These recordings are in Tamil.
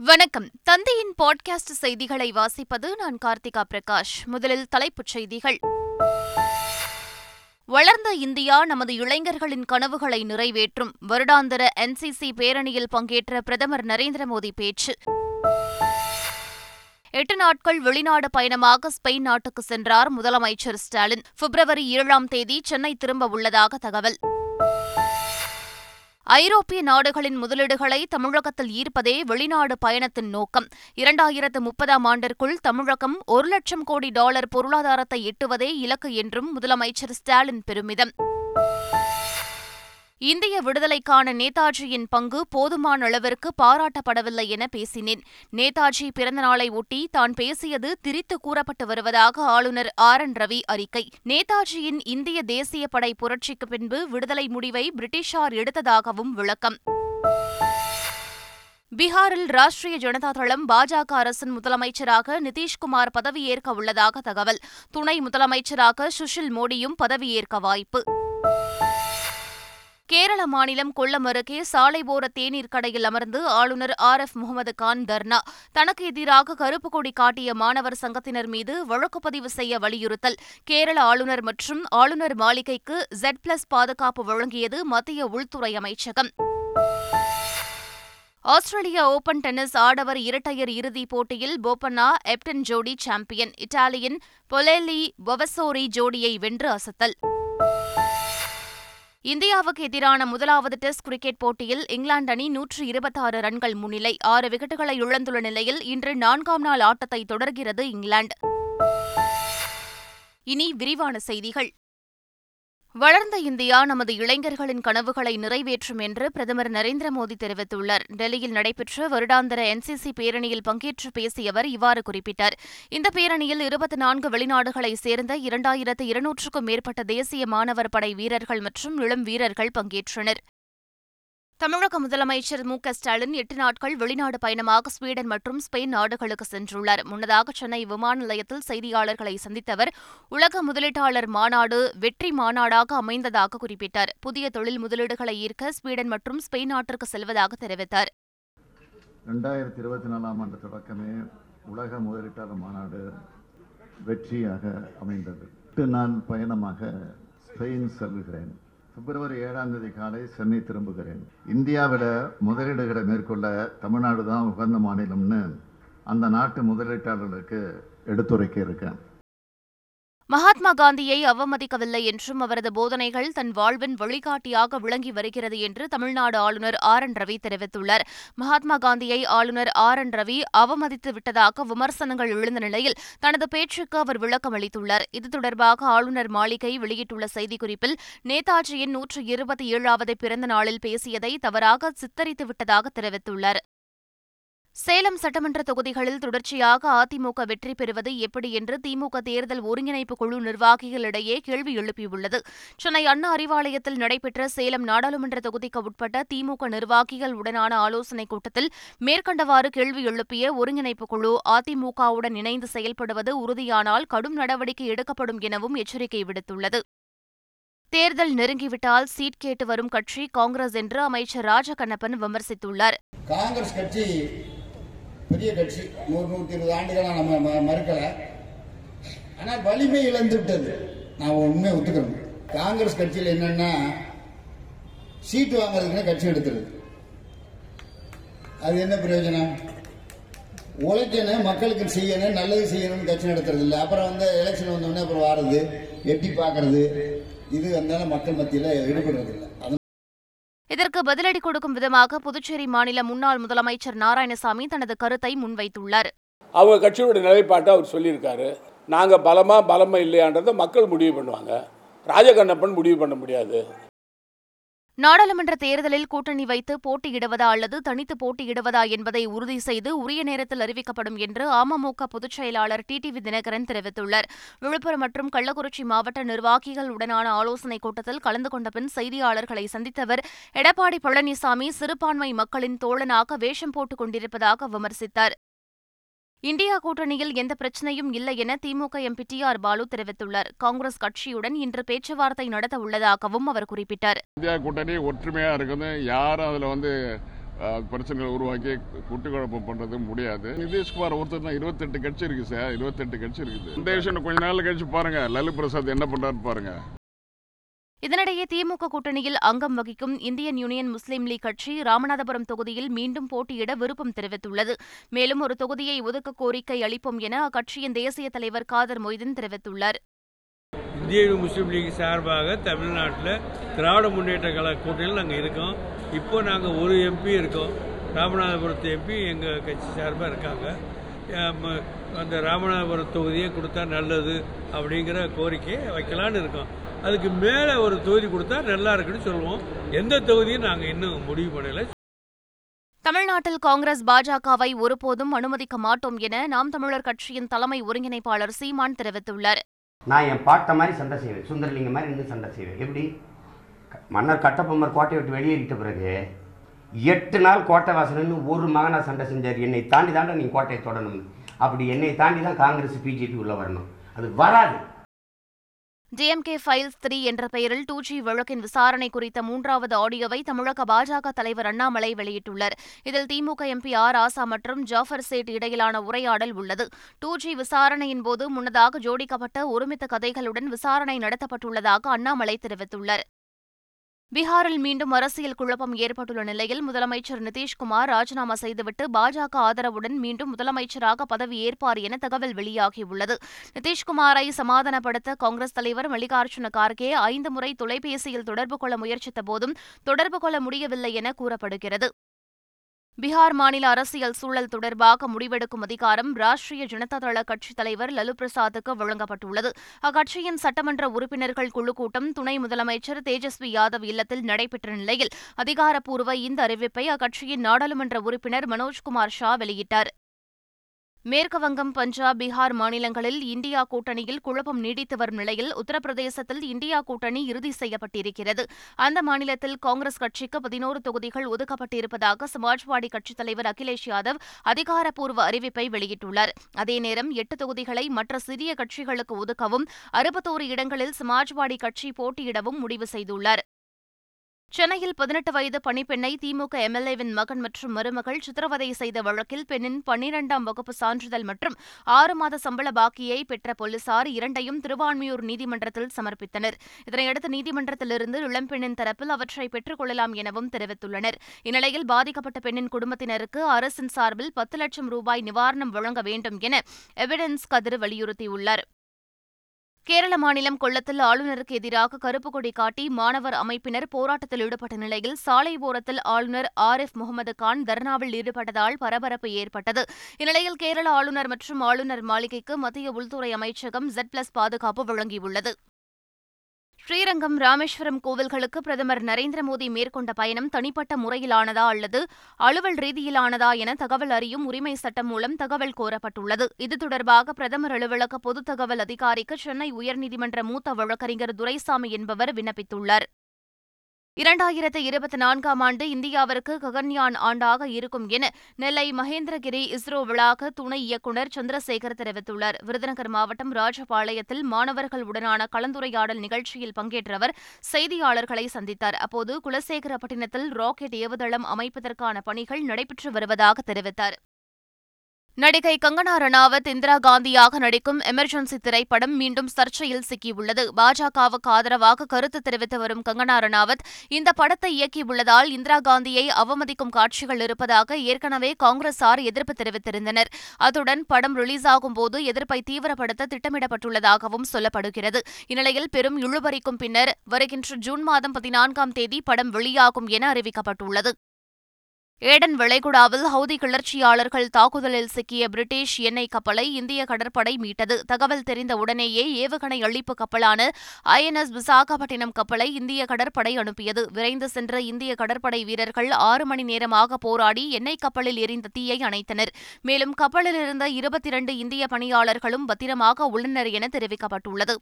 வணக்கம். தந்தையின் பாட்காஸ்ட் செய்திகளை வாசிப்பது நான் கார்த்திகா பிரகாஷ். முதலில் தலைப்புச் செய்திகள். வளர்ந்த இந்தியா நமது இளைஞர்களின் கனவுகளை நிறைவேற்றும். வருடாந்திர என்சிசி பேரணியில் பங்கேற்ற பிரதமர் நரேந்திர மோடி பேச்சு. எட்டு நாட்கள் வெளிநாடு பயணமாக ஸ்பெயின் நாட்டுக்கு சென்றார் முதலமைச்சர் ஸ்டாலின். பிப்ரவரி ஏழாம் தேதி சென்னை திரும்ப உள்ளதாக தகவல். ஐரோப்பிய நாடுகளின் முதலீடுகளை தமிழகத்தில் ஈர்ப்பதே வெளிநாடு பயணத்தின் நோக்கம். இரண்டாயிரத்து முப்பதாம் ஆண்டிற்குள் தமிழகம் ஒரு லட்சம் கோடி டாலர் பொருளாதாரத்தை எட்டுவதே இலக்கு என்றும் முதலமைச்சர் ஸ்டாலின் பெருமிதம். இந்திய விடுதலைக்கான நேதாஜியின் பங்கு போதுமான அளவிற்கு பாராட்டப்படவில்லை என பேசினேன். நேதாஜி பிறந்தநாளை ஒட்டி தான் பேசியது திரித்து கூறப்பட்டு வருவதாக ஆளுநர் ஆர் என் ரவி அறிக்கை. நேதாஜியின் இந்திய தேசிய படை புரட்சிக்கு பின்பு விடுதலை முடிவை பிரிட்டிஷார் எடுத்ததாகவும் விளக்கம். பீகாரில் ராஷ்டிரிய ஜனதா தளம் பாஜக அரசின் முதலமைச்சராக நிதிஷ்குமார் பதவியேற்க உள்ளதாக தகவல். துணை முதலமைச்சராக சுஷில் மோடியும் பதவியேற்க வாய்ப்பு. கேரள மாநிலம் கொல்லம் அருகே சாலைபோர தேநீர் கடையில் அமர்ந்து ஆளுநர் ஆர் எஃப் முகமது கான் தர்ணா தனக்கு எதிராக கருப்பு கொடி காட்டிய மாணவர் சங்கத்தினர் மீது வழக்கு பதிவு செய்ய வலியுறுத்தல். கேரள ஆளுநர் மற்றும் ஆளுநர் மாளிகைக்கு ஜெட் பிளஸ் பாதுகாப்பு வழங்கியது மத்திய உள்துறை அமைச்சகம். ஆஸ்திரேலிய ஓபன் டென்னிஸ் ஆடவர் இரட்டையர் இறுதிப் போட்டியில் போபண்ணா எப்டன் ஜோடி சாம்பியன். இத்தாலியின் பொலேலி பொவசோரி ஜோடியை வென்று அசத்தல். இந்தியாவுக்கு எதிரான முதலாவது டெஸ்ட் கிரிக்கெட் போட்டியில் இங்கிலாந்து அணி நூற்று இருபத்தாறு ரன்கள் முன்னிலை. ஆறு விக்கெட்டுகளை இழந்துள்ள நிலையில் இன்று நான்காம் நாள் ஆட்டத்தை தொடர்கிறது இங்கிலாந்து. இனி விரிவான செய்திகள். வளர்ந்த இந்தியா நமது இளைஞர்களின் கனவுகளை நிறைவேற்றும் என்று பிரதமர் நரேந்திர மோடி தெரிவித்துள்ளார். டெல்லியில் நடைபெற்ற வருடாந்திர என்சிசி பேரணியில் பங்கேற்று பேசிய அவர் இவ்வாறு குறிப்பிட்டார். இந்த பேரணியில் இருபத்தி நான்கு வெளிநாடுகளைச் சேர்ந்த இரண்டாயிரத்து இருநூற்றுக்கும் மேற்பட்ட தேசிய மாணவர் படை வீரர்கள் மற்றும் இளம் வீரர்கள் பங்கேற்றனர். தமிழக முதலமைச்சர் மு க ஸ்டாலின் எட்டு நாட்கள் வெளிநாடு பயணமாக ஸ்வீடன் மற்றும் ஸ்பெயின் நாடுகளுக்கு சென்றுள்ளார். முன்னதாக சென்னை விமான நிலையத்தில் செய்தியாளர்களை சந்தித்த அவர் உலக முதலீட்டாளர் மாநாடு வெற்றி மாநாடாக அமைந்ததாக குறிப்பிட்டார். புதிய தொழில் முதலீடுகளை ஈர்க்க ஸ்வீடன் மற்றும் ஸ்பெயின் நாட்டிற்கு செல்வதாக தெரிவித்தார். ரெண்டாயிரத்தி இருபத்தி நாலாம் ஆண்டு தொடக்கமே உலக முதலீட்டாளர் மாநாடு வெற்றியாக அமைந்தது. நான் பயணமாக ஸ்பெயின் செல்கிறேன். பிப்ரவரி ஏழாம் தேதி காலை சென்னை திரும்புகிறேன். இந்தியாவில் முதலீடுகளை மேற்கொள்ள தமிழ்நாடு தான் உகந்த மாநிலம்னு அந்த நாட்டு முதலீட்டாளர்களுக்கு எடுத்துரைக்க இருக்கேன். மகாத்மா காந்தியை அவமதிக்கவில்லை என்றும் அவரது போதனைகள் தன் வாழ்வின் வழிகாட்டியாக விளங்கி வருகிறது என்று தமிழ்நாடு ஆளுநர் ஆர் என் ரவி தெரிவித்துள்ளார். மகாத்மா காந்தியை ஆளுநர் ஆர் என் ரவி அவமதித்து விட்டதாக விமர்சனங்கள் எழுந்த நிலையில் தனது பேச்சுக்கு அவர் விளக்கம் அளித்துள்ளார். இது தொடர்பாக ஆளுநர் மாளிகை வெளியிட்டுள்ள செய்திக்குறிப்பில் நேதாஜியின் நூற்று இருபத்தி ஏழாவது பிறந்த நாளில் பேசியதை தவறாக சித்தரித்து விட்டதாக தெரிவித்துள்ளார். சேலம் சட்டமன்ற தொகுதிகளில் தொடர்ச்சியாக அதிமுக வெற்றி பெறுவது எப்படி என்று திமுக தேர்தல் ஒருங்கிணைப்பு குழு நிர்வாகிகளிடையே கேள்வி எழுப்பியுள்ளது. சென்னை அண்ணா அறிவாலயத்தில் நடைபெற்ற சேலம் நாடாளுமன்ற தொகுதிக்கு உட்பட்ட திமுக நிர்வாகிகள் உடனான ஆலோசனைக் கூட்டத்தில் மேற்கண்டவாறு கேள்வி எழுப்பிய ஒருங்கிணைப்பு குழு அதிமுகவுடன் இணைந்து செயல்படுவது உறுதியானால் கடும் நடவடிக்கை எடுக்கப்படும் எனவும் எச்சரிக்கை விடுத்துள்ளது. தேர்தல் நெருங்கிவிட்டால் சீட் கேட்டு வரும் கட்சி காங்கிரஸ் என்று அமைச்சர் ராஜகண்ணப்பன் விமர்சித்துள்ளார். காங்கிரஸ் கட்சி பெரிய கட்சி. நூறு நூற்றி இருபது ஆண்டுகளாக நம்ம ம- மறுக்கல. ஆனால் வலிமை இழந்து விட்டது. நான் உண்மையை ஒத்துக்கிறேன். காங்கிரஸ் கட்சியில் என்னன்னா சீட்டு வாங்குறதுக்குன்னு கட்சி எடுத்துருது. அது என்ன பிரயோஜனம்? உழைக்கணும் மக்களுக்கு செய்யணும் நல்லது செய்யணும்னு கட்சி நடத்துறது இல்லை. அப்புறம் வந்து எலெக்ஷன் வந்தோடனே அப்புறம் வாரது எட்டி பார்க்கறது. இது வந்தாலும் மக்கள் மத்தியில் ஈடுபடுறது இல்லை. இதற்கு பதிலடி கொடுக்கும் விதமாக புதுச்சேரி மாநில முன்னாள் முதலமைச்சர் நாராயணசாமி தனது கருத்தை முன்வைத்துள்ளார். அவங்க கட்சியோட நிலைப்பாட்டை அவர் சொல்லியிருக்காரு. நாங்கள் பலமா பலமா இல்லையான்றதை மக்கள் முடிவு பண்ணுவாங்க. ராஜகண்ணப்பன் முடிவு பண்ண முடியாது. நாடாளுமன்ற தேர்தலில் கூட்டணி வைத்து போட்டியிடுவதா அல்லது தனித்து போட்டியிடுவதா என்பதை உறுதி செய்து உரிய நேரத்தில் அறிவிக்கப்படும் என்று அமமுக பொதுச் செயலாளர் டிடிவி தினகரன் தெரிவித்துள்ளார். விழுப்புரம் மற்றும் கள்ளக்குறிச்சி மாவட்ட நிர்வாகிகள் உடனான ஆலோசனைக் கூட்டத்தில் கலந்து கொண்ட பின் செய்தியாளர்களை சந்தித்தவர் எடப்பாடி பழனிசாமி சிறுபான்மை மக்களின் தோழனாக வேஷம் போட்டுக் கொண்டிருப்பதாக விமர்சித்தார். இந்தியா கூட்டணியில் எந்த பிரச்சனையும் இல்லை என DMK MP T R Baalu தெரிவித்துள்ளார். காங்கிரஸ் கட்சியுடன் இன்று பேச்சுவார்த்தை நடத்த உள்ளதாகவும் அவர் குறிப்பிட்டார். இந்தியா கூட்டணி ஒற்றுமையாக இருக்குது யாரும் அதில் வந்து பிரச்சனைகள் பிரச்சனைகளை உருவாக்கி குட்டு குழப்பம் பண்றது முடியாது. நிதிஷ்குமார் ஒருத்தர் தான் இருபத்தெட்டு கட்சி இருக்கு சார். இருபத்தெட்டு கட்சி இருக்குது. இந்த விஷயம் கொஞ்ச நாள் கழிச்சு பாருங்க. லலு பிரசாத் என்ன பண்றாரு பாருங்க. இதனிடையே திமுக கூட்டணியில் அங்கம் வகிக்கும் இந்தியன் யூனியன் முஸ்லீம் லீக் கட்சி ராமநாதபுரம் தொகுதியில் மீண்டும் போட்டியிட விருப்பம் தெரிவித்துள்ளது. மேலும் ஒரு தொகுதியை ஒதுக்க கோரிக்கை அளிப்போம் என அக்கட்சியின் தேசிய தலைவர் காதர் மொய்தீன் தெரிவித்துள்ளார். இந்திய முஸ்லீம் லீக் சார்பாக தமிழ்நாட்டில் திராவிட முன்னேற்ற கழக கூட்டணியில் நாங்கள் இருக்கோம். இப்போ நாங்கள் ஒரு எம்பி இருக்கோம். ராமநாதபுரத்து எம்பி எங்கள் கட்சி சார்பாக இருக்காங்க. அந்த ராமநாதபுரம் தொகுதியை கொடுத்தா நல்லது அப்படிங்கிற கோரிக்கையை வைக்கலான்னு இருக்கோம். அதுக்கு மேலே ஒரு தொகுதி கொடுத்தா நல்லா இருக்குன்னு சொல்லுவோம். எந்த தொகுதியும் நாங்கள் இன்னும் முடிவு பண்ணலை. தமிழ்நாட்டில் காங்கிரஸ் பாஜகவை ஒருபோதும் அனுமதிக்க மாட்டோம் என நாம் தமிழர் கட்சியின் தலைமை ஒருங்கிணைப்பாளர் சீமான் தெரிவித்துள்ளார். நான் என் பாட்டை மாதிரி சண்டை செய்வேன். சுந்தரலிங்க மாதிரி இருந்து சண்டை செய்வேன். எப்படி? மன்னர் கட்டபொம்மர் கோட்டையை விட்டு வெளியேறிட்ட பிறகு எட்டு நாள் கோட்டை வாசல்னு ஒரு மகனா சண்டை செஞ்சார். என்னை தாண்டி தாண்டா நீ கோட்டையை தொடணும். அப்படி என்னை தாண்டி தான் காங்கிரஸ் பிஜேபி உள்ள வரணும். அது வராது. டிஎம்கே ஃபைல்ஸ் த்ரீ என்ற பெயரில் டூ ஜி வழக்கின் விசாரணை குறித்த மூன்றாவது ஆடியோவை தமிழக பாஜக தலைவர் அண்ணாமலை வெளியிட்டுள்ளார். இதில் திமுக எம்பி ஆர் ஆசா மற்றும் ஜாஃபர் சேட் இடையிலான உரையாடல் உள்ளது. டூ ஜி விசாரணையின் போது முன்னதாக ஜோடிக்கப்பட்ட ஒருமித்த கதைகளுடன் விசாரணை நடத்தப்பட்டுள்ளதாக அண்ணாமலை தெரிவித்துள்ளார். பீகாரில் மீண்டும் அரசியல் குழப்பம் ஏற்பட்டுள்ள நிலையில் முதலமைச்சர் நிதிஷ்குமார் ராஜினாமா செய்துவிட்டு பாஜக ஆதரவுடன் மீண்டும் முதலமைச்சராக பதவி ஏற்பார் என தகவல் வெளியாகியுள்ளது. நிதிஷ்குமாரை சமாதானப்படுத்த காங்கிரஸ் தலைவர் மல்லிகார்ஜுன கார்கே ஐந்து முறை தொலைபேசியில் தொடர்பு கொள்ள முயற்சித்த போதும் தொடர்பு கொள்ள முடியவில்லை என கூறப்படுகிறது. பீகார் மாநில அரசியல் சூழல் தொடர்பாக முடிவெடுக்கும் அதிகாரம் ராஷ்டிரிய ஜனதா தள கட்சித் தலைவர் லலு பிரசாத்துக்கு வழங்கப்பட்டுள்ளது. அக்கட்சியின் சட்டமன்ற உறுப்பினர்கள் குழு கூட்டம் துணை முதலமைச்சர் தேஜஸ்வி யாதவ் இல்லத்தில் நடைபெற்ற நிலையில் அதிகாரப்பூர்வ இந்த அறிவிப்பை அக்கட்சியின் நாடாளுமன்ற உறுப்பினர் மனோஜ்குமார் ஷா வெளியிட்டார். மேற்கு வங்கம் பஞ்சாப் பீகார் மாநிலங்களில் இந்தியா கூட்டணியில் குழப்பம் நீடித்து வரும் நிலையில் உத்தரப்பிரதேசத்தில் இந்தியா கூட்டணி இறுதி செய்யப்பட்டிருக்கிறது. அந்த மாநிலத்தில் காங்கிரஸ் கட்சிக்கு பதினோரு தொகுதிகள் ஒதுக்கப்பட்டிருப்பதாக சமாஜ்வாடி கட்சித் தலைவர் அகிலேஷ் யாதவ் அதிகாரப்பூர்வ அறிவிப்பை வெளியிட்டுள்ளார். அதேநேரம் எட்டு தொகுதிகளை மற்ற சிறிய கட்சிகளுக்கு ஒதுக்கவும் அறுபத்தோரு இடங்களில் சமாஜ்வாடி கட்சி போட்டியிடவும் முடிவு செய்துள்ளார். சென்னையில் பதினெட்டு வயது பணிப்பெண்ணை திமுக எம்எல்ஏவின் மகன் மற்றும் மருமகள் சித்திரவதை செய்த வழக்கில் பெண்ணின் பன்னிரண்டாம் வகுப்பு சான்றிதழ் மற்றும் ஆறு மாத சம்பள பாக்கியை பெற்ற போலீசார் இரண்டையும் திருவான்மியூர் நீதிமன்றத்தில் சமர்ப்பித்தனர். இதனையடுத்து நீதிமன்றத்திலிருந்து இளம்பெண்ணின் தரப்பில் அவற்றை பெற்றுக் கொள்ளலாம் எனவும் தெரிவித்துள்ளனர். இந்நிலையில் பாதிக்கப்பட்ட பெண்ணின் குடும்பத்தினருக்கு அரசின் சார்பில் பத்து லட்சம் ரூபாய் நிவாரணம் வழங்க வேண்டும் என எவிடன்ஸ் கதிர் வலியுறுத்தியுள்ளார். கேரள மாநிலம் கொள்ளத்தில் ஆளுநருக்கு எதிராக கருப்பு கொடி காட்டி மாணவர் அமைப்பினர் போராட்டத்தில் ஈடுபட்ட நிலையில் சாலை ஓரத்தில் ஆளுநர் ஆரிஃப் முகமது கான் தர்ணாவில் ஈடுபட்டதால் பரபரப்பு ஏற்பட்டது. இந்நிலையில் கேரள ஆளுநர் மற்றும் ஆளுநர் மாளிகைக்கு மத்திய உள்துறை அமைச்சகம் ஜெட் பிளஸ் பாதுகாப்பு வழங்கியுள்ளது. ஸ்ரீரங்கம் ராமேஸ்வரம் கோவில்களுக்கு பிரதமர் நரேந்திர மோடி மேற்கொண்ட பயணம் தனிப்பட்ட முறையிலானதா அல்லது அலுவல் ரீதியிலானதா என தகவல் அறியும் உரிமை சட்டம் மூலம் தகவல் கோரப்பட்டுள்ளது. இது தொடர்பாக பிரதமர் அலுவலக பொது தகவல் அதிகாரிக்கு சென்னை உயர்நீதிமன்ற மூத்த வழக்கறிஞர் துரைசாமி என்பவர் விண்ணப்பித்துள்ளார். இரண்டாயிரத்து இருபத்தி நான்காம் ஆண்டு இந்தியாவிற்கு ககன்யான் ஆண்டாக இருக்கும் என நெல்லை மகேந்திரகிரி இஸ்ரோ வளாக துணை இயக்குநர் சந்திரசேகர் தெரிவித்துள்ளார். விருதுநகர் மாவட்டம் ராஜபாளையத்தில் மாணவர்களுடனான கலந்துரையாடல் நிகழ்ச்சியில் பங்கேற்ற அவர் செய்தியாளர்களை சந்தித்தார். அப்போது குலசேகரப்பட்டினத்தில் ராக்கெட் ஏவுதளம் அமைப்பதற்கான பணிகள் நடைபெற்று வருவதாக தெரிவித்தார். நடிகை கங்கனா ரணாவத் இந்திரா காந்தியாக நடிக்கும் எமர்ஜென்சி திரைப்படம் மீண்டும் சர்ச்சையில் சிக்கியுள்ளது. பாஜகவுக்கு ஆதரவாக கருத்து தெரிவித்து வரும் கங்கனா ரணாவத் இந்த படத்தை இயக்கியுள்ளதால் இந்திரா காந்தியை அவமதிக்கும் காட்சிகள் இருப்பதாக ஏற்கனவே காங்கிரசார் எதிர்ப்பு தெரிவித்திருந்தனர். அத்துடன் படம் ரிலீஸ் ஆகும்போது எதிர்ப்பை தீவிரப்படுத்த திட்டமிடப்பட்டுள்ளதாகவும் சொல்லப்படுகிறது. இந்நிலையில் பெரும் இழுபறிக்கும் பின்னர் வருகின்ற ஜூன் மாதம் பதினான்காம் தேதி படம் வெளியாகும் என அறிவிக்கப்பட்டுள்ளது. ஏடன் வளைகுடாவில் ஹவுதி கிளர்ச்சியாளர்கள் தாக்குதலில் சிக்கிய பிரிட்டிஷ் எண்ணெய் கப்பலை இந்திய கடற்படை மீட்டது. தகவல் தெரிந்த உடனேயே ஏவுகணை அழிப்பு கப்பலான ஐஎன்எஸ் விசாகப்பட்டினம் கப்பலை இந்திய கடற்படை அனுப்பியது. விரைந்து சென்ற இந்திய கடற்படை வீரர்கள் ஆறு மணி நேரமாக போராடி எண்ணெய் கப்பலில் எரிந்த தீயை அணைத்தனர். மேலும் கப்பலில் இருந்த இருபத்தி இரண்டு இந்திய பணியாளர்களும் பத்திரமாக உள்ளனர் என தெரிவிக்கப்பட்டுள்ளது.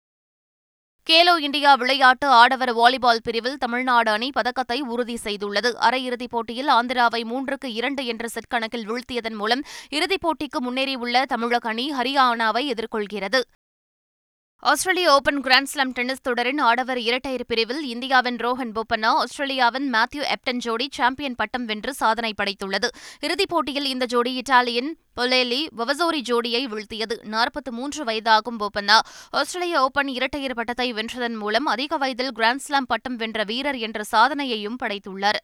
கேலோ இந்தியா விளையாட்டு ஆடவர் வாலிபால் பிரிவில் தமிழ்நாடு அணி பதக்கத்தை உறுதி செய்துள்ளது. அரையிறுதிப் போட்டியில் ஆந்திராவை மூன்றுக்கு இரண்டு என்ற செட் கணக்கில் வீழ்த்தியதன் மூலம் இறுதிப் போட்டிக்கு முன்னேறியுள்ள தமிழக அணி ஹரியானாவை எதிர்கொள்கிறது. ஆஸ்திரேலிய ஓபன் கிராண்ட்ஸ்லாம் டென்னிஸ் தொடரின் ஆடவர் இரட்டையர் பிரிவில் இந்தியாவின் ரோஹன் போப்பண்ணா ஆஸ்திரேலியாவின் மேத்யூ எப்டன் ஜோடி சாம்பியன் பட்டம் வென்று சாதனை படைத்துள்ளது. இறுதிப் போட்டியில் இந்த ஜோடி இத்தாலியின் பொலேலி வவசோரி ஜோடியை வீழ்த்தியது. நாற்பத்தி மூன்று வயதாகும் போப்பண்ணா ஆஸ்திரேலிய ஓபன் இரட்டையர் பட்டத்தை வென்றதன் மூலம் அதிக வயதில் கிராண்ட்ஸ்லாம் பட்டம் வென்ற வீரர் என்ற சாதனையையும் படைத்துள்ளார்.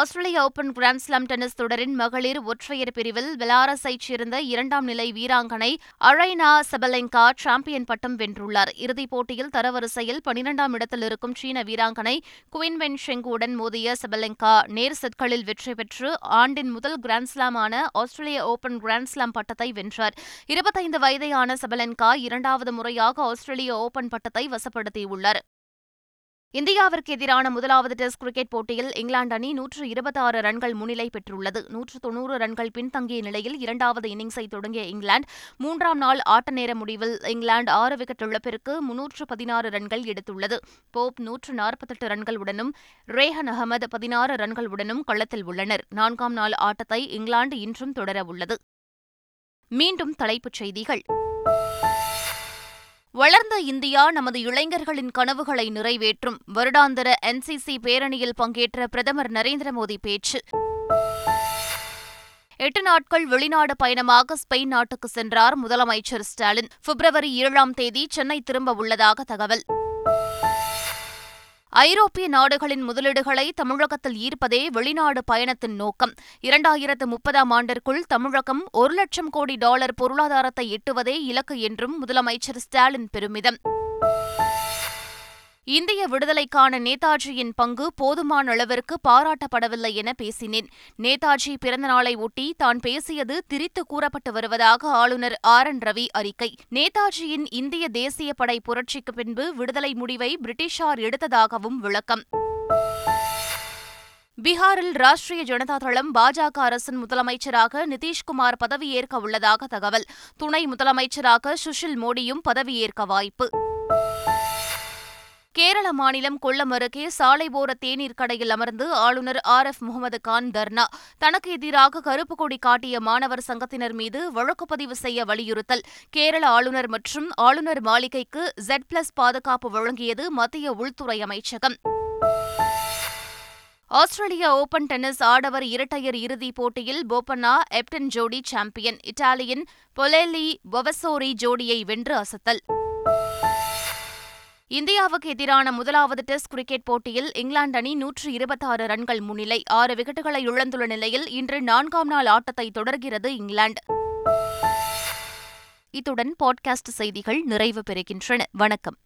ஆஸ்திரேலிய ஓபன் கிராண்ட்ஸ்லாம் டென்னிஸ் தொடரின் மகளிர் ஒற்றையர் பிரிவில் பெலாரஸைச் சேர்ந்த இரண்டாம் நிலை வீராங்கனை அழைனா செபலெங்கா சாம்பியன் பட்டம் வென்றுள்ளார். இறுதிப் போட்டியில் தரவரிசையில் பனிரெண்டாம் இடத்தில் இருக்கும் சீன வீராங்கனை குவின் வென் மோதிய செபலெங்கா நேர் செட்களில் வெற்றி பெற்று ஆண்டின் முதல் கிராண்ட்ஸ்லாமான ஆஸ்திரேலிய ஓபன் கிராண்ட்ஸ்லாம் பட்டத்தை வென்றார். இருபத்தைந்து வயதையான செபலென்கா இரண்டாவது முறையாக ஆஸ்திரேலிய ஓபன் பட்டத்தை வசப்படுத்தியுள்ளார். இந்தியாவிற்கு எதிரான முதலாவது டெஸ்ட் கிரிக்கெட் போட்டியில் இங்கிலாந்து அணி நூற்று இருபத்தாறு ரன்கள் முன்னிலை பெற்றுள்ளது. நூற்று தொன்னூறு ரன்கள் பின்தங்கிய நிலையில் இரண்டாவது இன்னிங்ஸை தொடங்கிய இங்கிலாந்து மூன்றாம் நாள் ஆட்ட நேர முடிவில் இங்கிலாந்து ஆறு விக்கெட் இழப்பிற்கு முன்னூற்று பதினாறு ரன்கள் எடுத்துள்ளது. போப் நூற்று நாற்பத்தெட்டு ரன்களுடனும் ரேஹன் அகமது பதினாறு ரன்களுடனும் களத்தில் உள்ளனர். நான்காம் நாள் ஆட்டத்தை இங்கிலாந்து இன்றும் தொடரவுள்ளது. மீண்டும் தலைப்புச் செய்திகள். வளர்ந்த இந்தியா நமது இளைஞர்களின் கனவுகளை நிறைவேற்றும். வருடாந்திர என்சிசி பேரணியில் பங்கேற்ற பிரதமர் நரேந்திர மோடி பேச்சு. எட்டு நாட்கள் வெளிநாடு பயணமாக ஸ்பெயின் நாட்டுக்கு சென்றார் முதலமைச்சர் ஸ்டாலின். பிப்ரவரி ஏழாம் தேதி சென்னை திரும்ப உள்ளதாக தகவல். ஐரோப்பிய நாடுகளின் முதலீடுகளை தமிழகத்தில் ஈர்ப்பதே வெளிநாடு பயணத்தின் நோக்கம். இரண்டாயிரத்து முப்பதாம் ஆண்டிற்குள் தமிழகம் ஒரு லட்சம் கோடி டாலர் பொருளாதாரத்தை எட்டுவதே இலக்கு என்றும் முதலமைச்சர் ஸ்டாலின் பெருமிதம். இந்திய விடுதலைக்கான நேதாஜியின் பங்கு போதுமான அளவிற்கு பாராட்டப்படவில்லை என பேசினேன். நேதாஜி பிறந்தநாளை ஒட்டி தான் பேசியது திரித்து கூறப்பட்டு வருவதாக ஆளுநர் ஆர் என் ரவி அறிக்கை. நேதாஜியின் இந்திய தேசிய படை புரட்சிக்கு பின்பு விடுதலை முடிவை பிரிட்டிஷார் எடுத்ததாகவும் விளக்கம். பீகாரில் ராஷ்டிரிய ஜனதா தளம் பாஜக அரசின் முதலமைச்சராக நிதிஷ்குமார் பதவியேற்க உள்ளதாக தகவல். துணை முதலமைச்சராக சுஷில் மோடியும் பதவியேற்க வாய்ப்பு. கேரள மாநிலம் கொல்லம் அருகே சாலைபோர தேநீர் கடையில் அமர்ந்து ஆளுநர் ஆர் எஃப் முகமது கான் தர்ணா தனக்கு எதிராக கருப்பு கொடி காட்டிய மாணவர் சங்கத்தினர் மீது வழக்கு பதிவு செய்ய வலியுறுத்தல். கேரள ஆளுநர் மற்றும் ஆளுநர் மாளிகைக்கு ஜெட் பிளஸ் பாதுகாப்பு வழங்கியது மத்திய உள்துறை அமைச்சகம். ஆஸ்திரேலிய ஓபன் டென்னிஸ் ஆடவர் இரட்டையர் இறுதிப் போட்டியில் போபண்ணா எப்டன் ஜோடி சாம்பியன். இத்தாலியின் பொலேலி பொவசோரி ஜோடியை வென்று அசத்தல். இந்தியாவுக்கு எதிரான முதலாவது டெஸ்ட் கிரிக்கெட் போட்டியில் இங்கிலாந்து அணி நூற்று இருபத்தாறு ரன்கள் முன்னிலை. ஆறு விக்கெட்டுகளை இழந்துள்ள நிலையில் இன்று நான்காம் நாள் ஆட்டத்தை தொடர்கிறது இங்கிலாந்து. இத்துடன் பாட்காஸ்ட் செய்திகள் நிறைவு பெறுகின்றன. வணக்கம்.